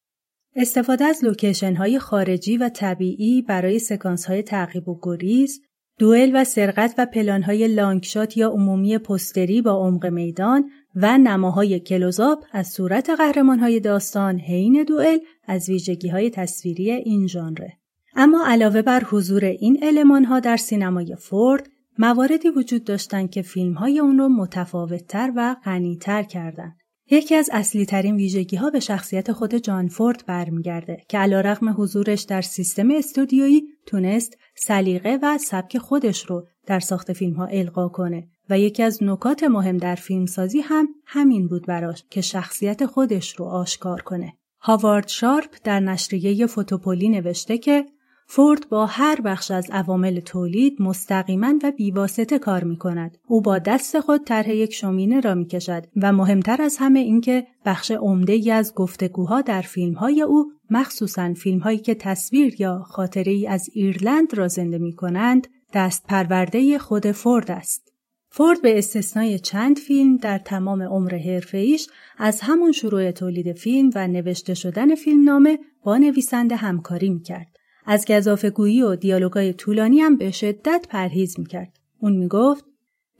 استفاده از لوکیشن های خارجی و طبیعی برای سکانس های تعقیب و گریز، دوئل و سرقت و پلان های لانگشات یا عمومی پستری با عمق میدان و نماهای کلوزاپ از صورت قهرمان های داستان حین دوئل از ویژگی های تصویری این ژانره. اما علاوه بر حضور این علمان ها در سینمای فورد، مواردی وجود داشتند که فیلم های اون رو متفاوتتر و غنیتر کردند. یکی از اصلی ترین ویژگی ها به شخصیت خود جان فورد برمیگرده که علیرغم حضورش در سیستم استودیویی تونست سلیقه و سبک خودش رو در ساخت فیلم ها القا کنه و یکی از نکات مهم در فیلمسازی هم همین بود براش که شخصیت خودش رو آشکار کنه. هاوارد شارپ در نشریه فوتوپولی نوشته که فورد با هر بخش از عوامل تولید مستقیما و بیواسطه کار می کند. او با دست خود طرح یک شومینه را می کشد و مهمتر از همه اینکه بخش عمده ای از گفتگوها در فیلم های او مخصوصا فیلم هایی که تصویر یا خاطره ای از ایرلند را زنده می کنند دست پرورده خود فورد است. فورد به استثنای چند فیلم در تمام عمر حرفه‌ایش از همون شروع تولید فیلم و نوشته شدن فیلمنامه با نویسنده همکاری می‌کرد. از گذافگویی و دیالوگای طولانی هم به شدت پرهیز می‌کرد. اون می‌گفت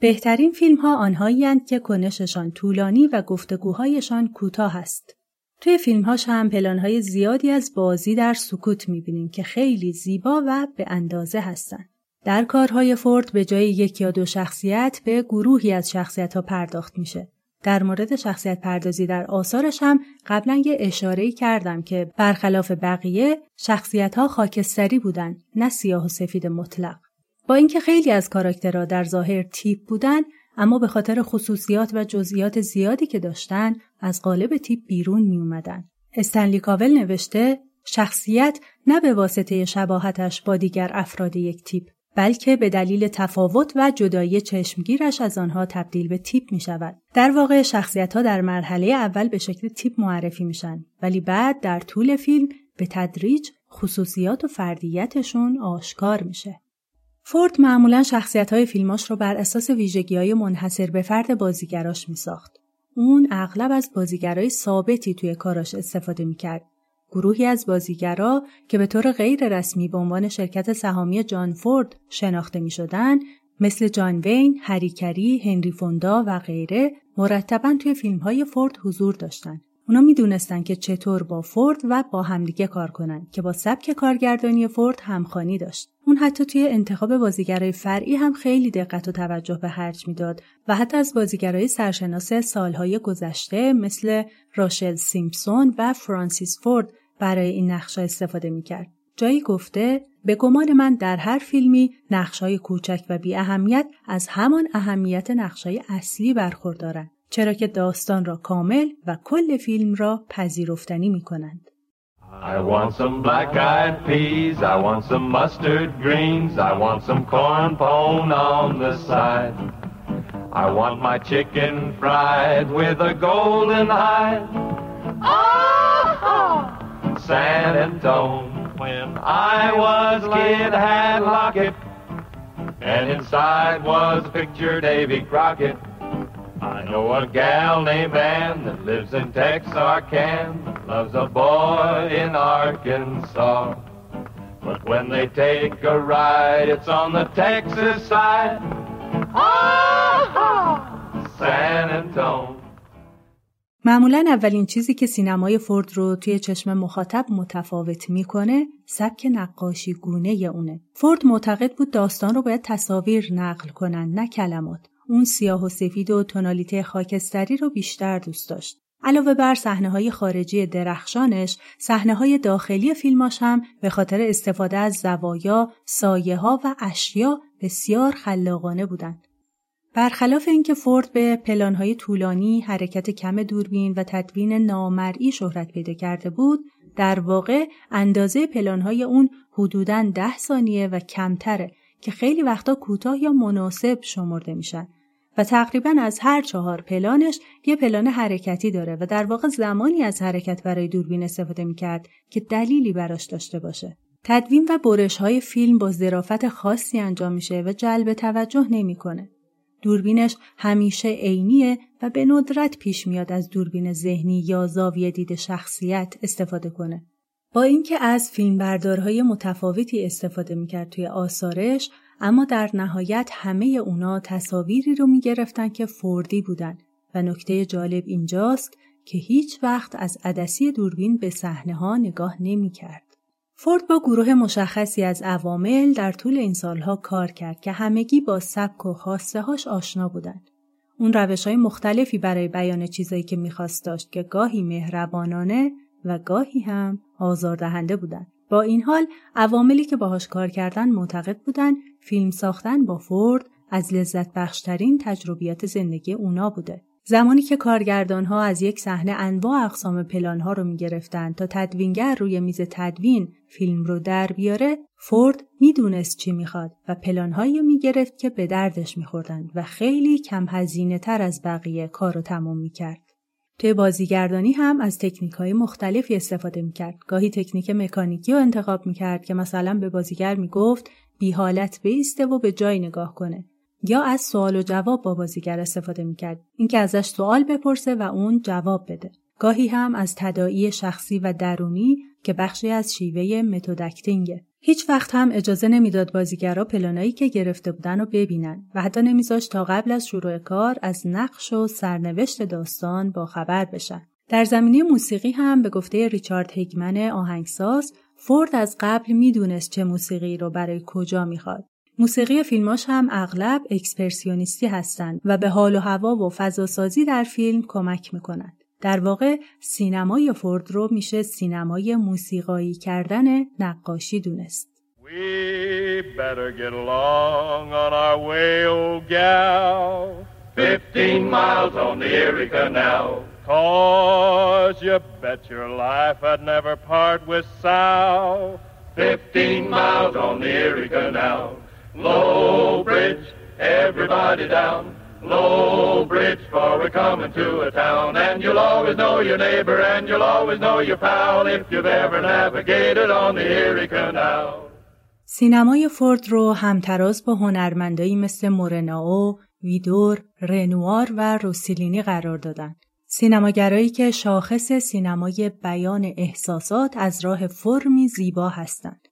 بهترین فیلم ها آنهایی که کنششان طولانی و گفتگوهایشان کوتاه است. توی فیلمهاش هم پلانهای زیادی از بازی در سکوت می‌بینیم که خیلی زیبا و به اندازه هستند. در کارهای فورد به جای یک یا دو شخصیت به گروهی از شخصیت ها پرداخت میشه. در مورد شخصیت پردازی در آثارش هم قبلا یه اشاره کردم که برخلاف بقیه شخصیت ها خاکستری بودن نه سیاه و سفید مطلق. با اینکه خیلی از کاراکترها در ظاهر تیپ بودن اما به خاطر خصوصیات و جزئیات زیادی که داشتن از قالب تیپ بیرون می اومدن. استنلی کاول نوشته شخصیت نه به واسطه شباهتش با دیگر افراد یک تیپ بلکه به دلیل تفاوت و جدایی چشمگیرش از آنها تبدیل به تیپ می شود. در واقع شخصیت ها در مرحله اول به شکل تیپ معرفی میشن ولی بعد در طول فیلم به تدریج خصوصیات و فردیتشون آشکار میشه. فورد معمولا شخصیت های فیلماش رو بر اساس ویژگی های منحصر به فرد بازیگراش می ساخت. اون اغلب از بازیگرای ثابتی توی کاراش استفاده می کرد گروهی از بازیگرا که به طور غیر رسمی به عنوان شرکت سهامی جان فورد شناخته می شدن مثل جان وین، هریکری، هنری فوندا و غیره مرتبا توی فیلم های فورد حضور داشتند. اونا می‌دونستند که چطور با فورد و با همدیگه کار کنن که با سبک کارگردانی فورد همخانی داشت. اون حتی توی انتخاب بازیگرای فرعی هم خیلی دقت و توجه به خرج می‌داد و حتی از بازیگرای سرشناس سالهای گذشته مثل راشل سیمپسون و فرانسیس فورد برای این نقشه استفاده می‌کرد. جایی گفته به گمان من در هر فیلمی نقشای کوچک و بی اهمیت از همان اهمیت نقشای اصلی برخوردارند چرا که داستان را کامل و کل فیلم را پذیرفتنی می کنند. I want some black-eyed peas, I want some mustard greens, I want some corn pone on the side. I want my chicken fried with a golden hide. Oh! San Antone. When I was a kid, had locket, and inside was a picture Davy Crockett. I know a gal named Ann that lives in Texarkana, loves a boy in Arkansas. But when they take a ride, it's on the Texas side. Ah, San Antone. معمولا اولین چیزی که سینمای فورد رو توی چشم مخاطب متفاوت می‌کنه سبک نقاشی گونه اونه. فورد معتقد بود داستان رو باید تصاویر نقل کنن نه کلمات. اون سیاه و سفید و تونالیته خاکستری رو بیشتر دوست داشت. علاوه بر صحنه های خارجی درخشانش، صحنه های داخلی فیلماش هم به خاطر استفاده از زوایا، سایه ها و اشیا بسیار خلاقانه بودند. برخلاف اینکه فورد به پلانهای طولانی، حرکت کم دوربین و تدوین نامرئی شهرت پیدا کرده بود، در واقع اندازه پلانهای اون حدوداً ده ثانیه و کمتره که خیلی وقتا کوتاه یا مناسب شمرده میشن و تقریبا از هر چهار پلانش یه پلان حرکتی داره و در واقع زمانی از حرکت برای دوربین استفاده می‌کرد که دلیلی براش داشته باشه. تدوین و برش های فیلم با ظرافت خاصی انجام میشه و جلب توجه نمی‌کنه. دوربینش همیشه عینیه و به ندرت پیش میاد از دوربین ذهنی یا زاویه دید شخصیت استفاده کنه. با اینکه از فیلمبردارهای متفاوتی استفاده می‌کرد توی آثارش اما در نهایت همه اونا تصاویری رو می‌گرفتن که فوردی بودن و نکته جالب اینجاست که هیچ وقت از عدسی دوربین به صحنه ها نگاه نمی‌کرد. فورد با گروه مشخصی از عوامل در طول این سالها کار کرد که همگی با سبک و خواسته هاش آشنا بودند. اون روش های مختلفی برای بیان چیزایی که می‌خواست داشت که گاهی مهربانانه و گاهی هم آزاردهنده بودند. با این حال عواملی که باهاش کار کردن معتقد بودند فیلم ساختن با فورد از لذت بخشترین تجربیات زندگی اونا بوده. زمانی که کارگردان ها از یک صحنه انواع اقسام پلان ها رو می گرفتن تا تدوینگر روی میز تدوین فیلم رو در بیاره فورد می‌دونست چی می‌خواد و پلان هایی می گرفت که به دردش میخوردند و خیلی کم هزینه تر از بقیه کار رو تمام می‌کرد. توی بازیگردانی هم از تکنیک های مختلفی استفاده می‌کرد. گاهی تکنیک مکانیکی رو انتخاب می‌کرد که مثلا به بازیگر می‌گفت بی حالت بیسته و به جای نگاه کنه. یا از سوال و جواب با بازیگر استفاده می‌کرد. اینکه ازش سوال بپرسه و اون جواب بده. گاهی هم از تداعی شخصی و درونی که بخشی از شیوه متودکتینگه هیچ وقت هم اجازه نمی‌داد بازیگرا پلانایی که گرفته بودن رو ببینن و حتی نمیذاشت تا قبل از شروع کار از نقش و سرنوشت داستان با خبر بشن. در زمینه موسیقی هم به گفته ریچارد هیگمن آهنگساز فورد از قبل می‌دونست چه موسیقی رو برای کجا می‌خواد. موسیقی فیلماش هم اغلب اکسپرسیونیستی هستند و به حال و هوا و فضاسازی در فیلم کمک می‌کنند. در واقع سینمای فورد رو میشه سینمای موسیقایی کردن نقاشی دونست. We better get along on our way, old gal. Fifteen miles on the Erie Canal. Cause you bet your life I'd never part with Sal. Fifteen miles on the Erie Canal. Low bridge, everybody down. Low bridge, for we're coming to a town. And you'll always know your neighbor and you'll always know your pal if you've ever navigated on the Erie Canal. سینمای فورد رو همتراز با هنرمندایی مثل مورناو، ویدور، رنوار و روسیلینی قرار دادن. سینماگرایی که شاخص سینمای بیان احساسات از راه فرمی زیبا هستند.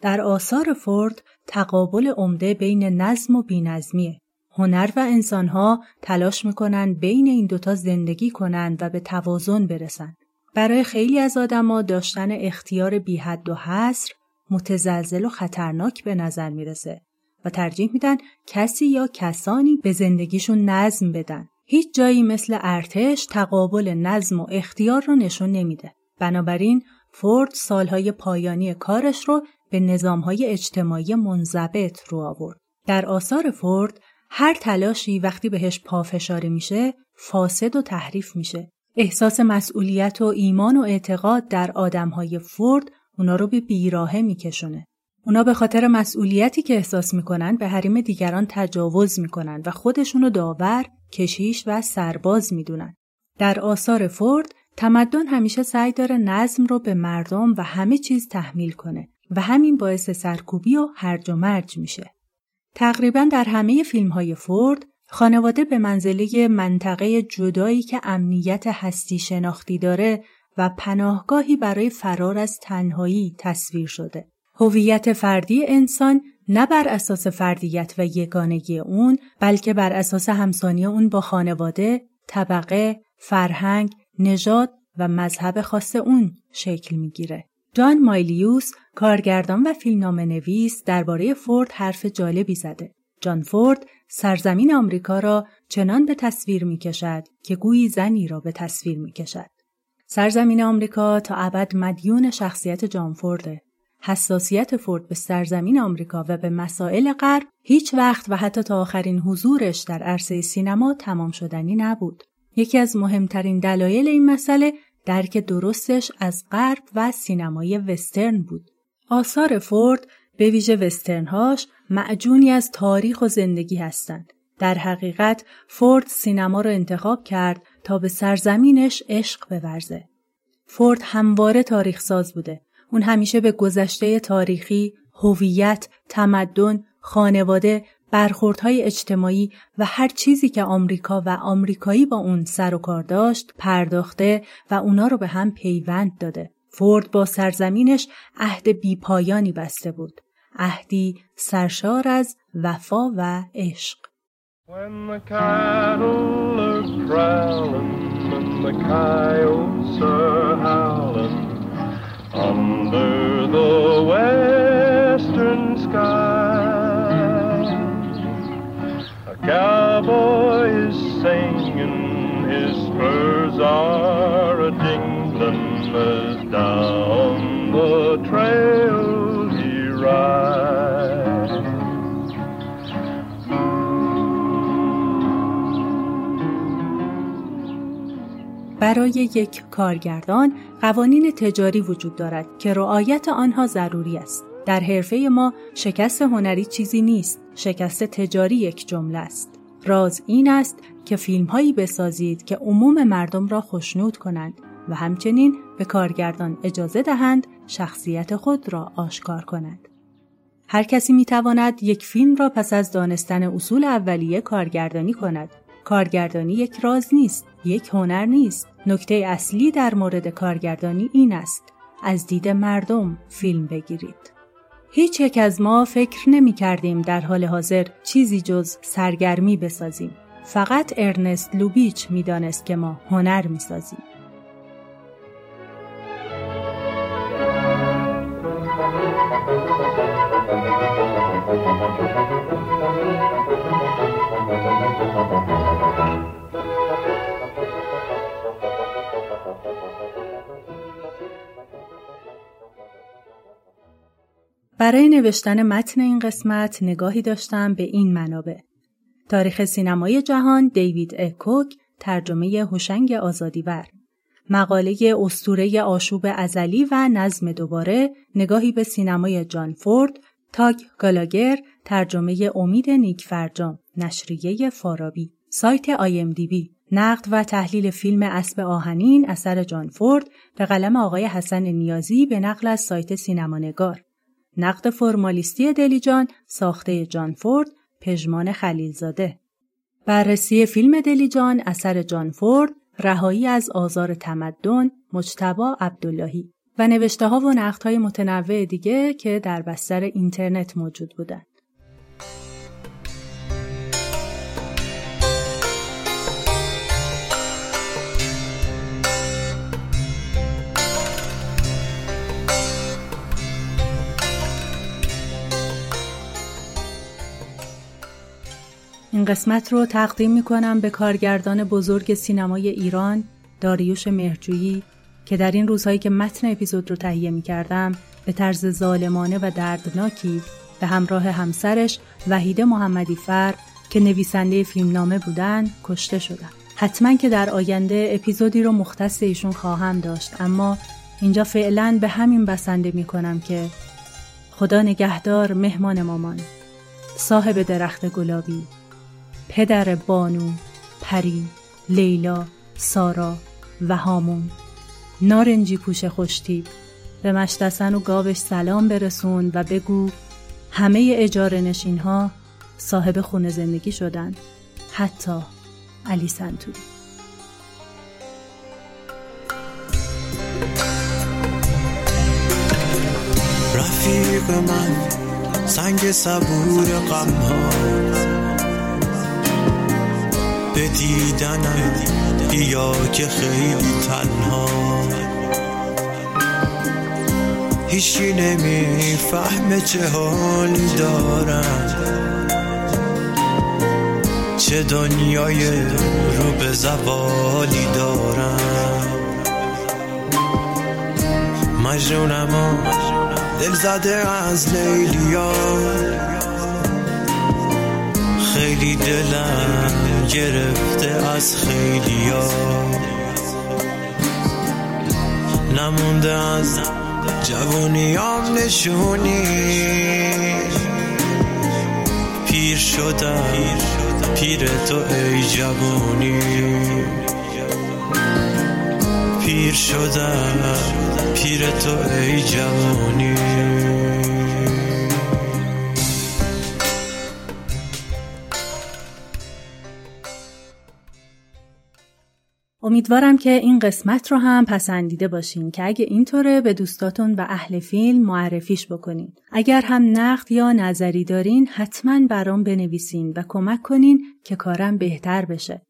در آثار فورد تقابل عمده بین نظم و بینظمیه. هنر و انسانها تلاش می‌کنن بین این دوتا زندگی کنند و به توازن برسند. برای خیلی از آدما داشتن اختیار بی حد و حصر متزلزل و خطرناک به نظر می‌رسه و ترجیح میدن کسی یا کسانی به زندگیشون نظم بدن. هیچ جایی مثل ارتش تقابل نظم و اختیار رو نشون نمیده. بنابراین فورد سالهای پایانی کارش رو به نظامهای اجتماعی منضبط رو آورد. در آثار فورد هر تلاشی وقتی بهش پافشاری میشه فاسد و تحریف میشه. احساس مسئولیت و ایمان و اعتقاد در آدمهای فورد اونا رو به بیراهه میکشونه. اونا به خاطر مسئولیتی که احساس می‌کنن به حریم دیگران تجاوز می‌کنن و خودشونو داور، کشیش و سرباز می‌دونن. در آثار فورد تمدن همیشه سعی داره نظم رو به مردم و همه چیز تحمیل کنه و همین باعث سرکوبی و هرج و مرج میشه. تقریبا در همه فیلم های فورد خانواده به منزله منطقه جدایی که امنیت هستی شناختی داره و پناهگاهی برای فرار از تنهایی تصویر شده. هویت فردی انسان نه بر اساس فردیت و یگانگی اون بلکه بر اساس همسانی اون با خانواده، طبقه، فرهنگ، نژاد و مذهب خاص اون شکل می‌گیره. جان مایلیوس کارگردان و فیلمنامه نویس درباره فورد حرف جالبی زده. جان فورد سرزمین آمریکا را چنان به تصویر می کشد که گویی زنی را به تصویر می کشد. سرزمین آمریکا تا ابد مدیون شخصیت جان فورده. حساسیت فورد به سرزمین آمریکا و به مسائل غرب هیچ وقت و حتی تا آخرین حضورش در عرصه سینما تمام شدنی نبود. یکی از مهمترین دلایل این مسئله درک درستش از غرب و سینمای وسترن بود. آثار فورد به ویژه وسترنهاش معجونی از تاریخ و زندگی هستند. در حقیقت فورد سینما را انتخاب کرد تا به سرزمینش عشق بورزه. فورد همواره تاریخ ساز بوده. اون همیشه به گذشته تاریخی، هویت، تمدن، خانواده، برخوردهای اجتماعی و هر چیزی که آمریکا و آمریکایی با اون سر و کار داشت پرداخته و اونا رو به هم پیوند داده. فورد با سرزمینش عهد بیپایانی بسته بود. عهدی سرشار از وفا و عشق. Cowboy is singing, his spurs are a jingling as down the trail he rides. برای یک کارگردان قوانین تجاری وجود دارد که رعایت آنها ضروری است. در حرفه ما شکست هنری چیزی نیست، شکست تجاری یک جمله است. راز این است که فیلم هایی بسازید که عموم مردم را خوشنود کنند و همچنین به کارگردان اجازه دهند شخصیت خود را آشکار کنند. هر کسی می تواند یک فیلم را پس از دانستن اصول اولیه کارگردانی کند. کارگردانی یک راز نیست، یک هنر نیست. نکته اصلی در مورد کارگردانی این است: از دید مردم فیلم بگیرید. هیچ یک از ما فکر نمی کردیم در حال حاضر چیزی جز سرگرمی بسازیم. فقط ارنست لوبیچ می دانست که ما هنر می برای نوشتن متن این قسمت نگاهی داشتم به این منابع. تاریخ سینمای جهان دیوید ا. کوک ترجمه هوشنگ آزادیور. مقاله اسطوره آشوب ازلی و نظم دوباره نگاهی به سینمای جان فورد تاگ گالاگر ترجمه امید نیک فرجام نشریه فارابی. سایت IMDb. نقد و تحلیل فیلم اسب آهنین اثر جان فورد به قلم آقای حسن نیازی به نقل از سایت سینمانگار نقد فرمالیستی دلیجان ساخته جان فورد پژمان خلیلزاده بررسی فیلم دلیجان اثر جان فورد رهایی از آزار تمدن مجتبا عبداللهی و نوشته ها و نقد های متنوع دیگه که در بستر اینترنت موجود بودند. این قسمت رو تقدیم می کنم به کارگردان بزرگ سینمای ایران داریوش مهرجویی که در این روزهایی که متن اپیزود رو تهیه می کردم به طرز ظالمانه و دردناکی به همراه همسرش وحیده محمدی فر که نویسنده فیلمنامه بودن کشته شدن. حتما که در آینده اپیزودی رو مختص ایشون خواهم داشت اما اینجا فعلا به همین بسنده می کنم که خدا نگهدار مهمان مامان صاحب درخت گلابی پدر بانو، پری، لیلا، سارا و هامون. نارنجی پوش خوشتی به مشتسن و گاوش سلام برسون و بگو همه اجاره نشین ها صاحب خونه زندگی شدن. حتی علی سنتوری. رفیق من سنگ صبور غم ها به دیدنم بیا که خیلی تنها. هیچی نمی‌فهمه چه حالی دارم. چه دنیای رو به زوالی دارم. مجنونم دل زده از لیلیا خیلی دلم گرفته از خیلیا. نمونده از جوونیام نشونی. پیر شدم پیر تو ای جوونی پیر شدم پیر تو ای جوونی امیدوارم که این قسمت رو هم پسندیده باشین که اگه اینطوره به دوستاتون و اهل فیلم معرفیش بکنین. اگر هم نقد یا نظری دارین حتما برام بنویسین و کمک کنین که کارم بهتر بشه.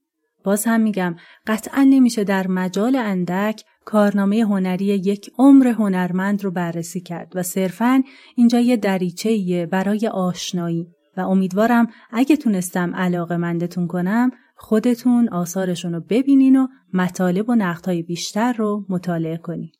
باز هم میگم قطعا نمیشه در مجال اندک کارنامه هنری یک عمر هنرمند رو بررسی کرد و صرفا اینجا یه دریچه برای آشنایی و امیدوارم اگه تونستم علاقه مندتون کنم خودتون آثارشون رو ببینین و مطالب و نقدهای بیشتر رو مطالعه کنین.